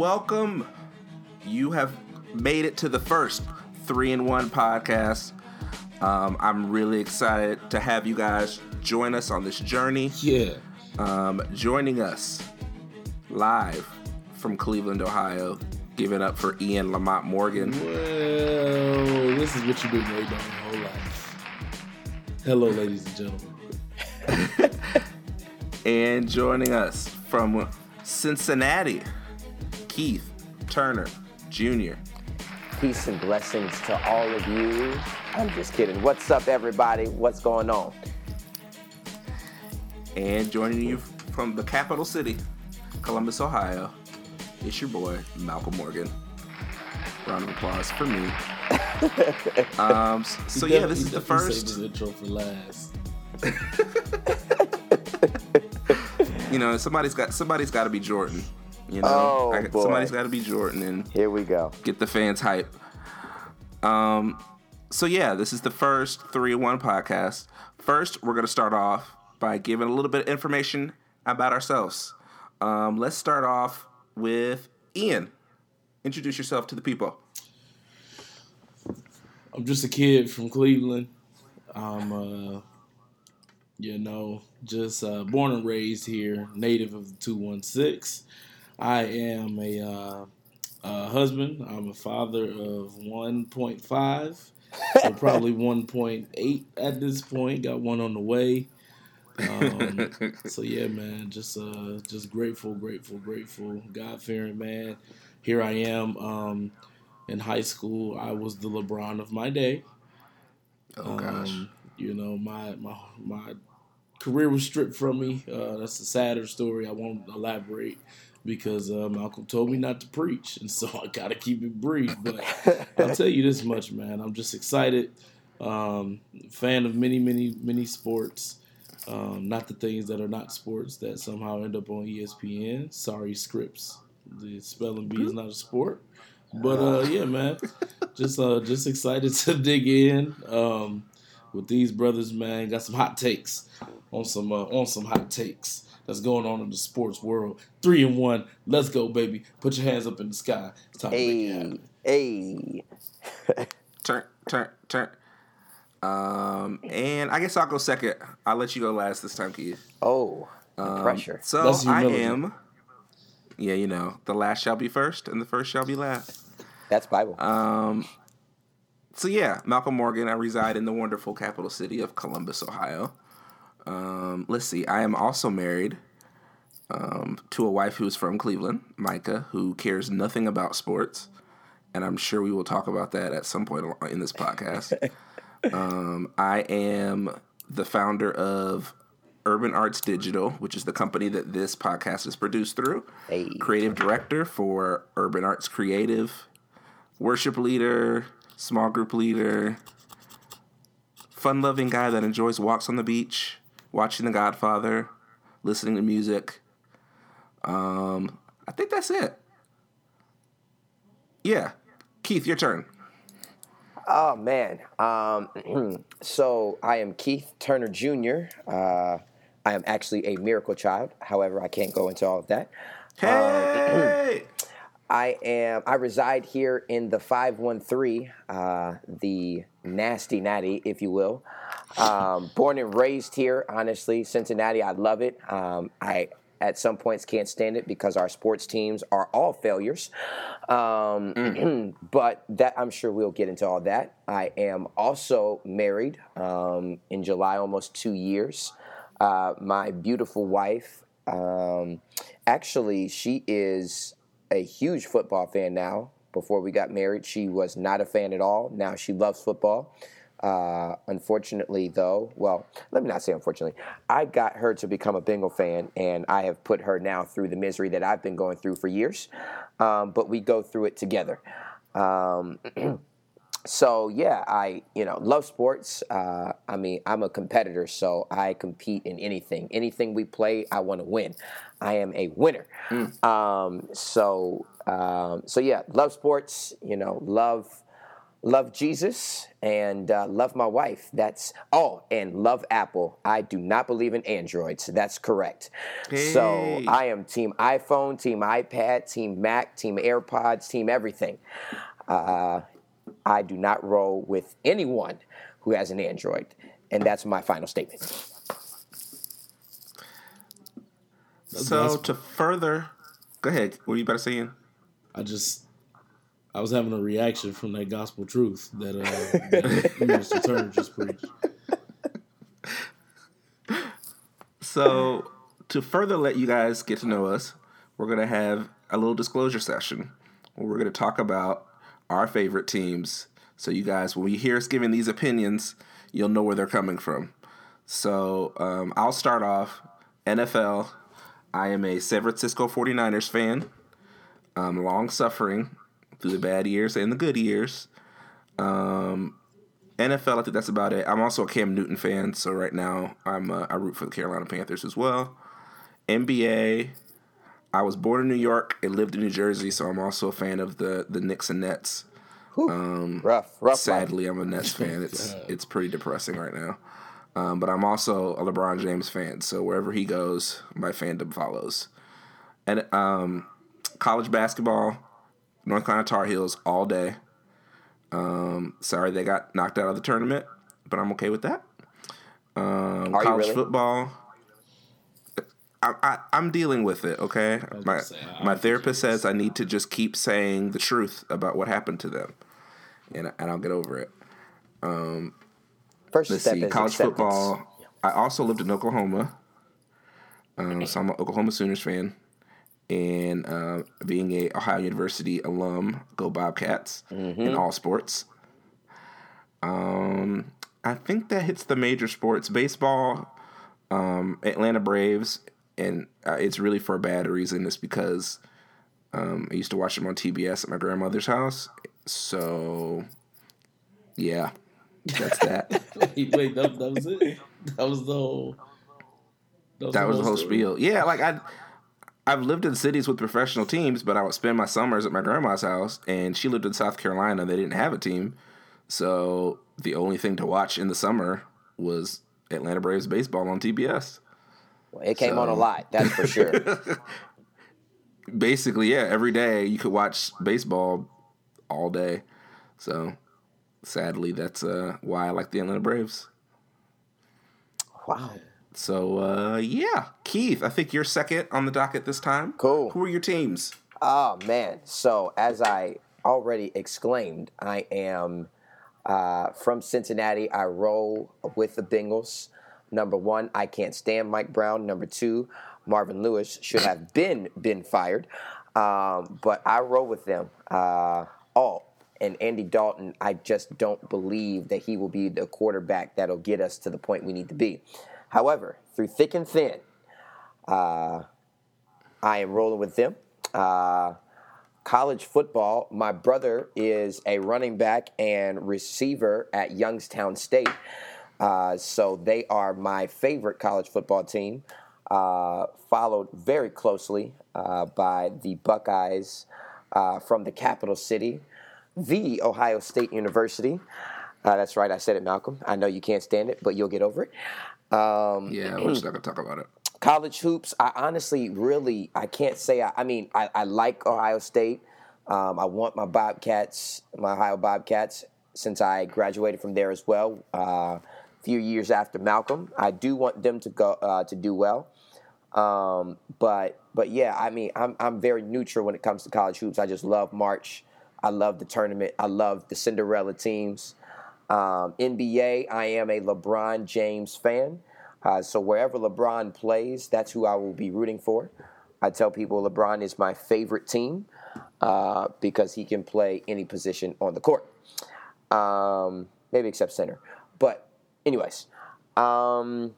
welcome. You have made it to the first three in one podcast. Um, I'm really excited to have you guys join us on this journey. Yeah. Um, joining us live from Cleveland, Ohio, giving up for Ian Lamont Morgan. Well, this is what you've been waiting on your whole life. Hello, ladies and gentlemen. And joining us from Cincinnati, Keith Turner Jr. Peace and blessings to all of you. I'm just kidding. What's up, everybody? What's going on? And joining you from the capital city, Columbus, Ohio, it's your boy, Malcolm Morgan. Round of applause for me. um, so yeah, this is the first. his intro for last. You know, somebody's got somebody's got to be Jordan. You know, Oh, I- boy. somebody's got to be Jordan and Here we go. get the fans hype. Um, so yeah, this is the first three one podcast. First, we're gonna start off by giving a little bit of information about ourselves. Um, let's start off with Ian. Introduce yourself to the people. I'm just a kid from Cleveland. I'm, uh, you know, just uh, born and raised here, native of the 216. I am a, uh, a husband. I'm a father of 1.5, so probably 1.8 at this point. Got one on the way. Um, so yeah, man, just uh, just grateful, grateful, grateful, God fearing man. Here I am. Um, in high school, I was the LeBron of my day. Oh gosh. Um, you know, my my my career was stripped from me. Uh, that's a sadder story. I won't elaborate because uh, Malcolm told me not to preach, and so I got to keep it brief. But I'll tell you this much, man. I'm just excited. Um, fan of many, many, many sports. Um, not the things that are not sports that somehow end up on ESPN. Sorry, Scripps. The spelling bee is not a sport. But uh, yeah, man, just uh, just excited to dig in um, with these brothers, man. Got some hot takes on some uh, on some hot takes that's going on in the sports world. Three and one, let's go, baby. Put your hands up in the sky. It's time to make it happen. Hey, hey. Turn, turn, turn. Um, and I guess I'll go second. I'll let you go last this time, Keith. Oh, Um, pressure. So I am. Yeah, you know, the last shall be first, and the first shall be last. That's Bible. Um, so yeah, Malcolm Morgan. I reside in the wonderful capital city of Columbus, Ohio. Um, let's see. I am also married um, to a wife who is from Cleveland, Micah, who cares nothing about sports, and I'm sure we will talk about that at some point in this podcast. um, I am the founder of Urban Arts Digital, which is the company that this podcast is produced through. Hey. Creative director for Urban Arts Creative, worship leader, small group leader, fun loving guy that enjoys walks on the beach, watching The Godfather, listening to music. Um, I think that's it. Yeah. Keith, your turn. Oh man. Um, so I am Keith Turner Jr. Uh, I am actually a miracle child. However, I can't go into all of that. Hey! I am. I reside here in the five one three, uh, the nasty natty, if you will. Um, born and raised here, honestly, Cincinnati. I love it. Um, I at some points can't stand it because our sports teams are all failures. Um, but that I'm sure we'll get into all that. I am also married um, in July, almost two years. Uh, my beautiful wife. Um, actually, she is a huge football fan now. Before we got married, she was not a fan at all. Now she loves football. Uh, unfortunately, though, well, let me not say unfortunately, I got her to become a Bengal fan, and I have put her now through the misery that I've been going through for years. Um, but we go through it together. Um, so yeah, I you know love sports. Uh, I mean, I'm a competitor, so I compete in anything. Anything we play, I want to win. I am a winner. Um, so um, so yeah, love sports. You know, love love Jesus and uh, love my wife. That's oh, and love Apple. I do not believe in Androids. That's correct. So I am team iPhone, team iPad, team Mac, team AirPods, team everything. Uh, I do not roll with anyone who has an Android, and that's my final statement. So to further, go ahead. What are you about to say? Ian? I just I was having a reaction from that gospel truth that uh that Minister Turner just preached. So to further let you guys get to know us, we're gonna have a little disclosure session where we're gonna talk about our favorite teams. So you guys, when you hear us giving these opinions, you'll know where they're coming from. So um, I'll start off. NFL. I am a San Francisco 49ers fan. I'm long suffering through the bad years and the good years. Um, NFL, I think that's about it. I'm also a Cam Newton fan, so right now I'm uh, I root for the Carolina Panthers as well. NBA, I was born in New York and lived in New Jersey, so I'm also a fan of the the Knicks and Nets. Um, rough, rough. life. Sadly, I'm a Nets fan. It's it's pretty depressing right now. Um, but I'm also a LeBron James fan, so wherever he goes, my fandom follows. And um, college basketball, North Carolina Tar Heels all day. Um, sorry they got knocked out of the tournament, but I'm okay with that. Um, college really? football, I, I, I'm dealing with it. Okay, my say, my therapist says I need to just keep saying the truth about what happened to them, and and I'll get over it. First Let's step see, is college acceptance. football. I also lived in Oklahoma, um, so I'm an Oklahoma Sooners fan, and uh, being a Ohio University alum, go Bobcats Mm-hmm. in all sports. Um, I think that hits the major sports: baseball, um, Atlanta Braves, and uh, it's really for a bad reason. It's because um, I used to watch them on TBS at my grandmother's house, so yeah, that's that. wait, wait, that, that was it. That was the whole. that was the whole story? spiel. Yeah, like I, I've lived in cities with professional teams, but I would spend my summers at my grandma's house, and she lived in South Carolina. They didn't have a team, so the only thing to watch in the summer was Atlanta Braves baseball on TBS. It came on a lot, that's for sure. Basically, yeah, every day you could watch baseball all day. So, sadly, that's uh, why I like the Atlanta Braves. wow. So, uh, yeah, Keith, I think you're second on the docket this time. Cool. Who are your teams? Oh man! So as I already exclaimed, I am uh, from Cincinnati. I roll with the Bengals. Number one, I can't stand Mike Brown. Number two, Marvin Lewis should have been been fired, um, but I roll with them. Uh, all and Andy Dalton. I just don't believe that he will be the quarterback that'll get us to the point we need to be. However, through thick and thin, uh, I am rolling with them. Uh, college football, my brother is a running back and receiver at Youngstown State. Uh, so they are my favorite college football team, uh, followed very closely uh, by the Buckeyes uh, from the capital city, the Ohio State University. That's right, I said it, Malcolm. I know you can't stand it, but you'll get over it. Um, Yeah, we're just not gonna talk about it. college hoops i honestly really i can't say i, I mean I, I like ohio state. Um, i want my bobcats my ohio bobcats since i graduated from there as well uh, a few years after malcolm. I do want them to go uh, to do well. Um, but but yeah i mean I'm, I'm very neutral when it comes to college hoops. I just love march. I love the tournament. I love the cinderella teams um, NBA, I am a LeBron James fan. Uh, so wherever LeBron plays, that's who I will be rooting for. I tell people LeBron is my favorite team uh, because he can play any position on the court, um, maybe except center. But, anyways, um,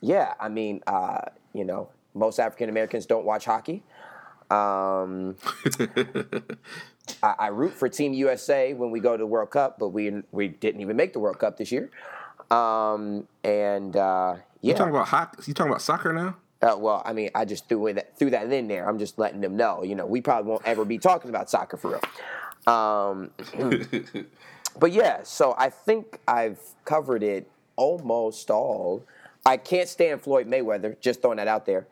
yeah, I mean, uh, you know, most African Americans don't watch hockey. Um, I, I root for Team USA when we go to the World Cup, but we we didn't even make the World Cup this year. Um, and uh, You yeah, talking about hockey? You talking about soccer now? uh, well, I mean, I just threw that threw that in there. I'm just letting them know. You know, we probably won't ever be talking about soccer for real. Um, but yeah, so I think I've covered it almost all. I can't stand Floyd Mayweather. Just throwing that out there.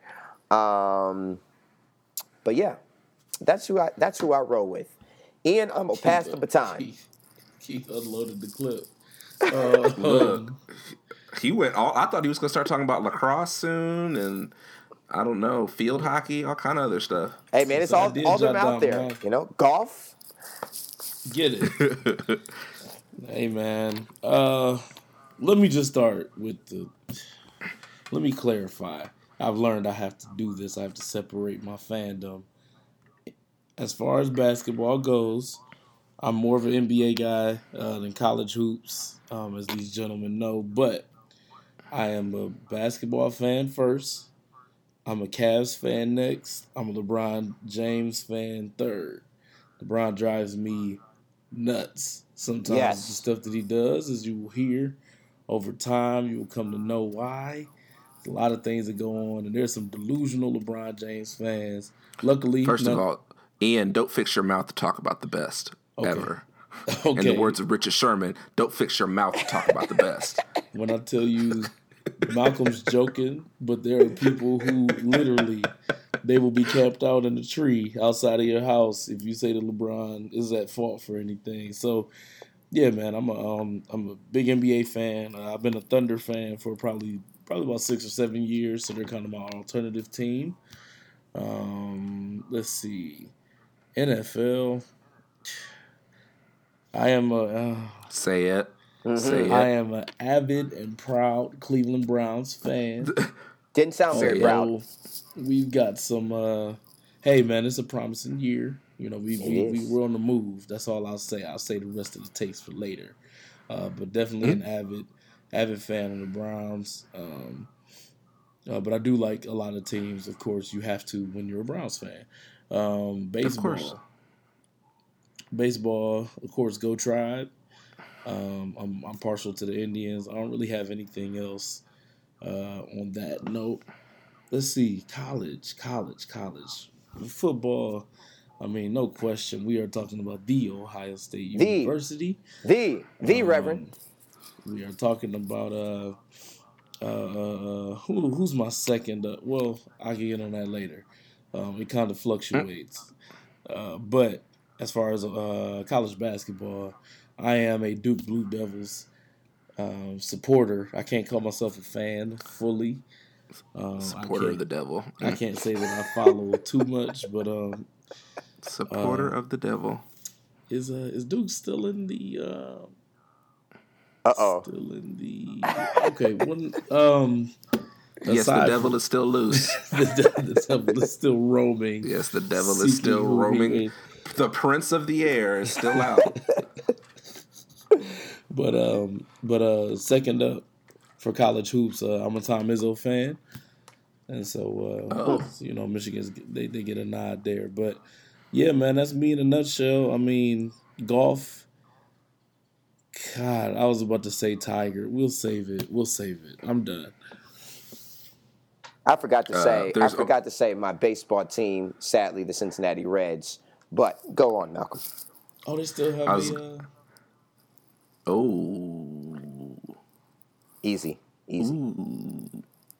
Um, but yeah, that's who I that's who I roll with. Ian, I'm gonna pass the baton. Keith, Keith unloaded the clip. Uh, Look, he went all. I thought he was gonna start talking about lacrosse soon, and I don't know, field hockey, all kind of other stuff. Hey man, it's So all did all them out there. mine. You know, golf. Get it. hey man. Uh let me just start with the let me clarify. I've learned I have to do this. I have to separate my fandom. As far as basketball goes, I'm more of an NBA guy uh, than college hoops, um, as these gentlemen know. But I am a basketball fan first. I'm a Cavs fan next. I'm a LeBron James fan third. LeBron drives me nuts. Sometimes Yes. the stuff that he does, as you will hear over time, you will come to know why. A lot of things that go on, and there's some delusional LeBron James fans. Luckily, First of all, Ian, don't fix your mouth to talk about the best Okay. ever. okay. In the words of Richard Sherman, don't fix your mouth to talk about the best. when I tell you Malcolm's joking, but there are people who literally they will be camped out in the tree outside of your house if you say that LeBron is at fault for anything. So yeah, man, I'm a um, I'm a big NBA fan. Uh, I've been a Thunder fan for probably probably about six or seven years, so they're kind of my alternative team. Um, let's see, NFL. I am a. Uh, Say it. Mm-hmm. Say it. I am an avid and proud Cleveland Browns fan. Didn't sound very Say proud. We've got some. Uh, hey man, it's a promising year. You know, we we, we is. we're on the move. That's all I'll say. I'll say the rest of the takes for later. Uh, but definitely an avid avid fan of the Browns. Um, uh, but I do like a lot of teams. Of course, you have to when you're a Browns fan. Um, baseball, course. baseball, of course, go Tribe. Um, I'm, I'm partial to the Indians. I don't really have anything else uh, on that note. Let's see, college, college, college, football. I mean, no question. We are talking about the Ohio State The. University. The the Um, Reverend. We are talking about uh, uh, uh, uh, who who's my second? Uh, well, I can get on that later. Um, it kind of fluctuates, uh, but as far as uh, college basketball, I am a Duke Blue Devils um, supporter. I can't call myself a fan fully. Um, Supporter of the devil. I can't say that I follow too much, but um, Supporter uh, of the devil. is uh, is Duke still in the uh, Uh oh. still in the okay? One um, Yes, the devil from- is still loose. the, de- the devil is still roaming. yes, the devil is still seeking roaming. may- The prince of the air is still out. But um, but uh, second up for college hoops, uh, I'm a Tom Izzo fan, and so uh, Oh. you know Michigan's they they get a nod there. But yeah, man, that's me in a nutshell. I mean, golf. God, I was about to say Tiger. We'll save it. We'll save it. I'm done. I forgot to Uh, say. I there's- forgot to say my baseball team. Sadly, the Cincinnati Reds. But go on, Malcolm. Oh, they still have I was- a. Uh, Oh. Easy, easy.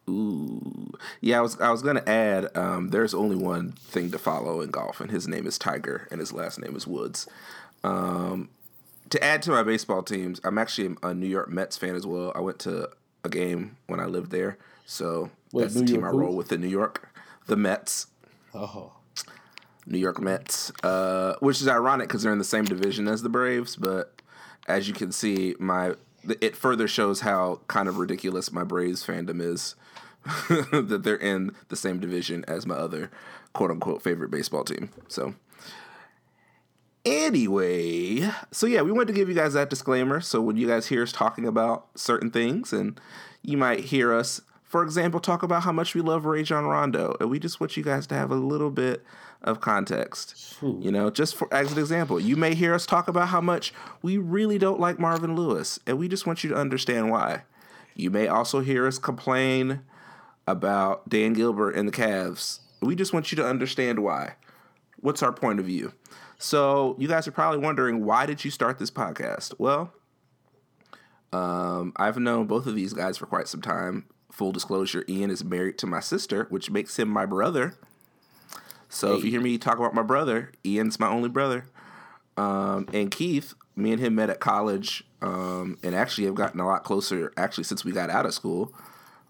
Ooh. Yeah, I was I was gonna add. Um, there's only one thing to follow in golf, and his name is Tiger, and his last name is Woods. Um, to add to my baseball teams, I'm actually a New York Mets fan as well. I went to a game when I lived there, so Wait, that's New the team York I who? roll with in New York. The Mets, oh, New York Mets, uh, which is ironic because they're in the same division as the Braves. But as you can see, my it further shows how kind of ridiculous my Braves fandom is. that they're in the same division as my other quote unquote favorite baseball team. So anyway, so yeah, we wanted to give you guys that disclaimer. So when you guys hear us talking about certain things, and you might hear us, for example, talk about how much we love Rajon Rondo, and we just want you guys to have a little bit of context. You know, just for as an example, you may hear us talk about how much we really don't like Marvin Lewis, and we just want you to understand why. You may also hear us complain about Dan Gilbert and the Cavs. We just want you to understand why. what's our point of view? So you guys are probably wondering why did you start this podcast? Well, um, I've known both of these guys for quite some time. Full disclosure: Ian is married to my sister, which makes him my brother. So hey. if you hear me talk about my brother, Ian's my only brother. Um, and Keith, me and him met at college, um, and actually have gotten a lot closer. Actually, since we got out of school,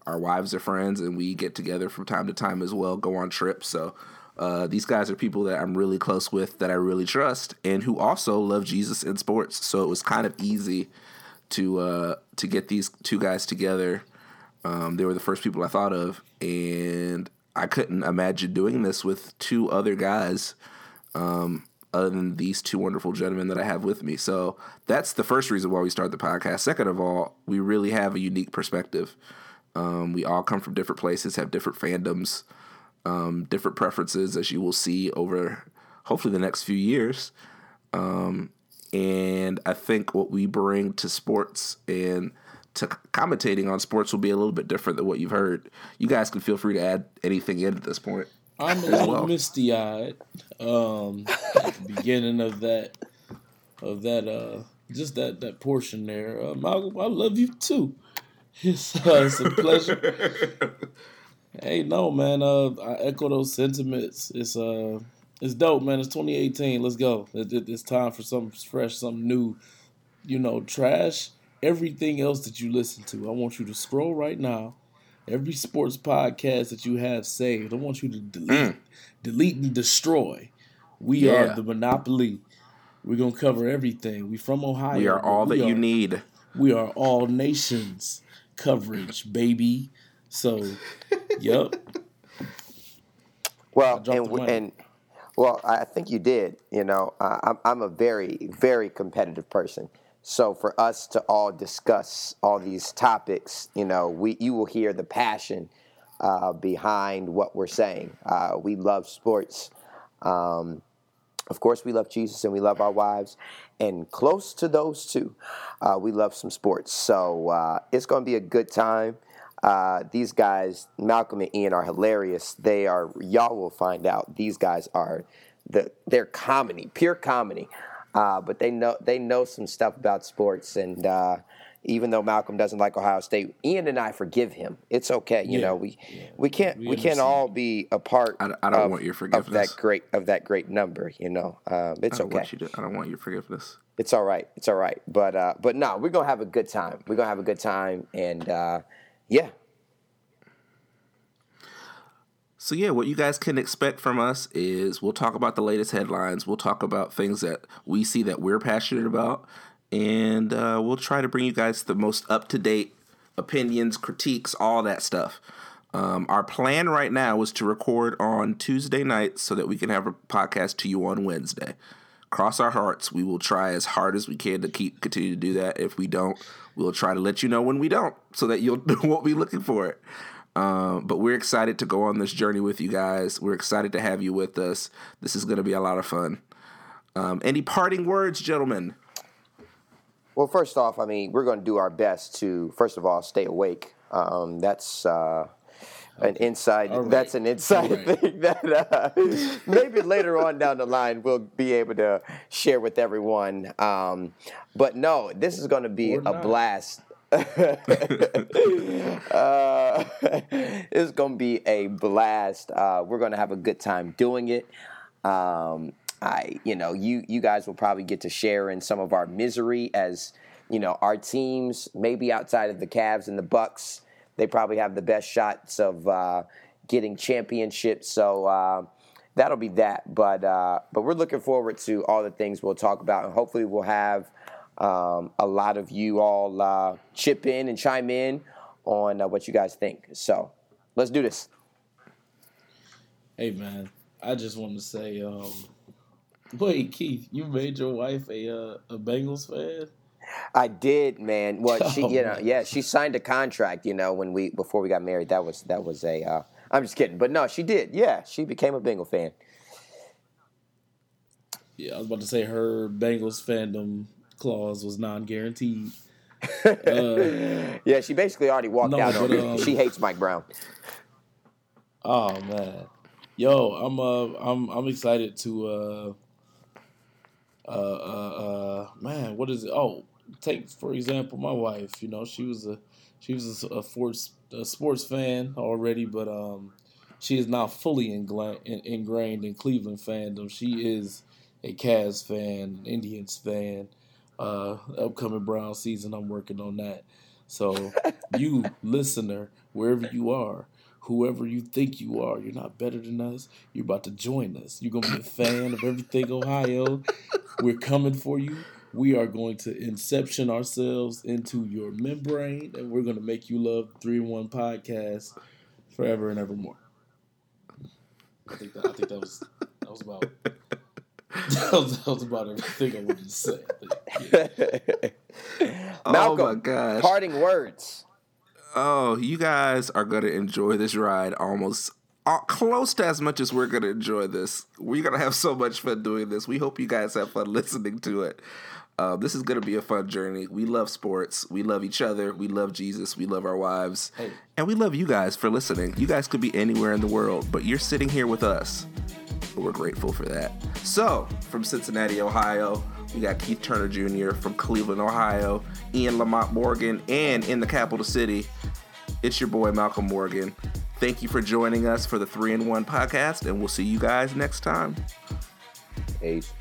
our wives are friends, and we get together from time to time as well. Go on trips. So uh, these guys are people that I'm really close with, that I really trust, and who also love Jesus in sports. So it was kind of easy to uh, to get these two guys together. Um, they were the first people I thought of, and I couldn't imagine doing this with two other guys. Um, other than these two wonderful gentlemen that I have with me. So that's the first reason why we start the podcast. Second of all, we really have a unique perspective. Um, we all come from different places, have different fandoms, um, different preferences, as you will see over hopefully the next few years. Um, and I think what we bring to sports and to commentating on sports will be a little bit different than what you've heard. You guys can feel free to add anything in at this point. I'm a little well. misty eyed um, at the beginning of that of that uh, just that that portion there. Uh, Malcolm, I love you too. It's, uh, it's a pleasure. hey, no man, uh, I echo those sentiments. It's uh, it's dope, man. It's 2018. Let's go. It's time for something fresh, something new. You know, trash everything else that you listen to. I want you to scroll right now every sports podcast that you have saved. I want you to delete, mm. delete and destroy. We yeah. are the monopoly. We're gonna cover everything. We from Ohio. We are all we that are, you need. We are all nations coverage, baby. So, yep. Well, and, and well, I think you did. You know, uh, I'm, I'm a very, very competitive person. So for us to all discuss all these topics, you know, we you will hear the passion uh, behind what we're saying. Uh, we love sports. Um, of course, we love Jesus and we love our wives. And close to those two, uh, we love some sports. So uh, it's going to be a good time. Uh, these guys, Malcolm and Ian, are hilarious. They are. Y'all will find out. These guys are the. They're comedy, pure comedy. Uh, but they know they know some stuff about sports, and uh, even though Malcolm doesn't like Ohio State, Ian and I forgive him. It's okay, you yeah. know. We yeah. we can't we, we can't all be a part. I, I don't of, want your forgiveness of that great of that great number. You know, uh, it's I okay. To, I don't want your forgiveness. It's all right. It's all right. But uh, but no, we're gonna have a good time. We're gonna have a good time, and uh, yeah, So yeah, what you guys can expect from us is we'll talk about the latest headlines. We'll talk about things that we see that we're passionate about, and uh, we'll try to bring you guys the most up to date opinions, critiques, all that stuff. Um, our plan right now is to record on Tuesday night so that we can have a podcast to you on Wednesday. Cross our hearts, we will try as hard as we can to keep continue to do that. If we don't, we'll try to let you know when we don't, so that you'll won't be looking for it. Um, but we're excited to go on this journey with you guys. We're excited to have you with us. This is going to be a lot of fun. Um, any parting words, gentlemen? Well, first off, I mean, we're going to do our best to, first of all, stay awake. Um, that's uh, an inside. Right. That's an inside right. thing that uh, maybe later on down the line we'll be able to share with everyone. Um, but no, this is going to be a blast uh, it's gonna be a blast. Uh, we're gonna have a good time doing it. Um, I, you know, you you guys will probably get to share in some of our misery as you know our teams, maybe outside of the Cavs and the Bucks, they probably have the best shots of uh, getting championships. So uh, that'll be that. But uh, but we're looking forward to all the things we'll talk about, and hopefully we'll have um, a lot of you all uh, chip in and chime in on uh, what you guys think. So let's do this. Hey man, I just want to say, um, wait, Keith, you made your wife a uh, a Bengals fan. I did, man. Well, she, oh, you know, man. yeah, she signed a contract. You know, when we before we got married, that was that was a. uh, just kidding, but no, she did. Yeah, she became a Bengal fan. Yeah, I was about to say her Bengals fandom clause was non-guaranteed. Uh, yeah, she basically already walked no, out but, on um, She hates Mike Brown. Oh man, Yo, I'm uh I'm I'm excited to uh uh uh, uh man, what is it? Oh, take for example my wife. You know, she was a she was a, a sports a sports fan already, but um she is now fully ingla- in, ingrained in Cleveland fandom. She is a Cavs fan, Indians fan. Uh, upcoming Brown season, I'm working on that. So, you listener, wherever you are, whoever you think you are, you're not better than us. You're about to join us. You're gonna be a fan of everything Ohio. We're coming for you. We are going to inception ourselves into your membrane, and we're gonna make you love 3 1 Podcast forever and evermore. I think that I think that was that was about that was, that was about everything I wanted to say. Yeah. Malcolm, oh my gosh. parting words. Oh, you guys are going to enjoy this ride almost uh, close to as much as we're going to enjoy this. We're going to have so much fun doing this. We hope you guys have fun listening to it. Uh, this is going to be a fun journey. We love sports. We love each other. We love Jesus. We love our wives. Hey. And we love you guys for listening. You guys could be anywhere in the world, but you're sitting here with us. We're grateful for that. So, from Cincinnati, Ohio, we got Keith Turner Jr. from Cleveland, Ohio, Ian Lamont Morgan, and in the capital city, it's your boy Malcolm Morgan. Thank you for joining us for the 3 in 1 podcast, and we'll see you guys next time. Peace.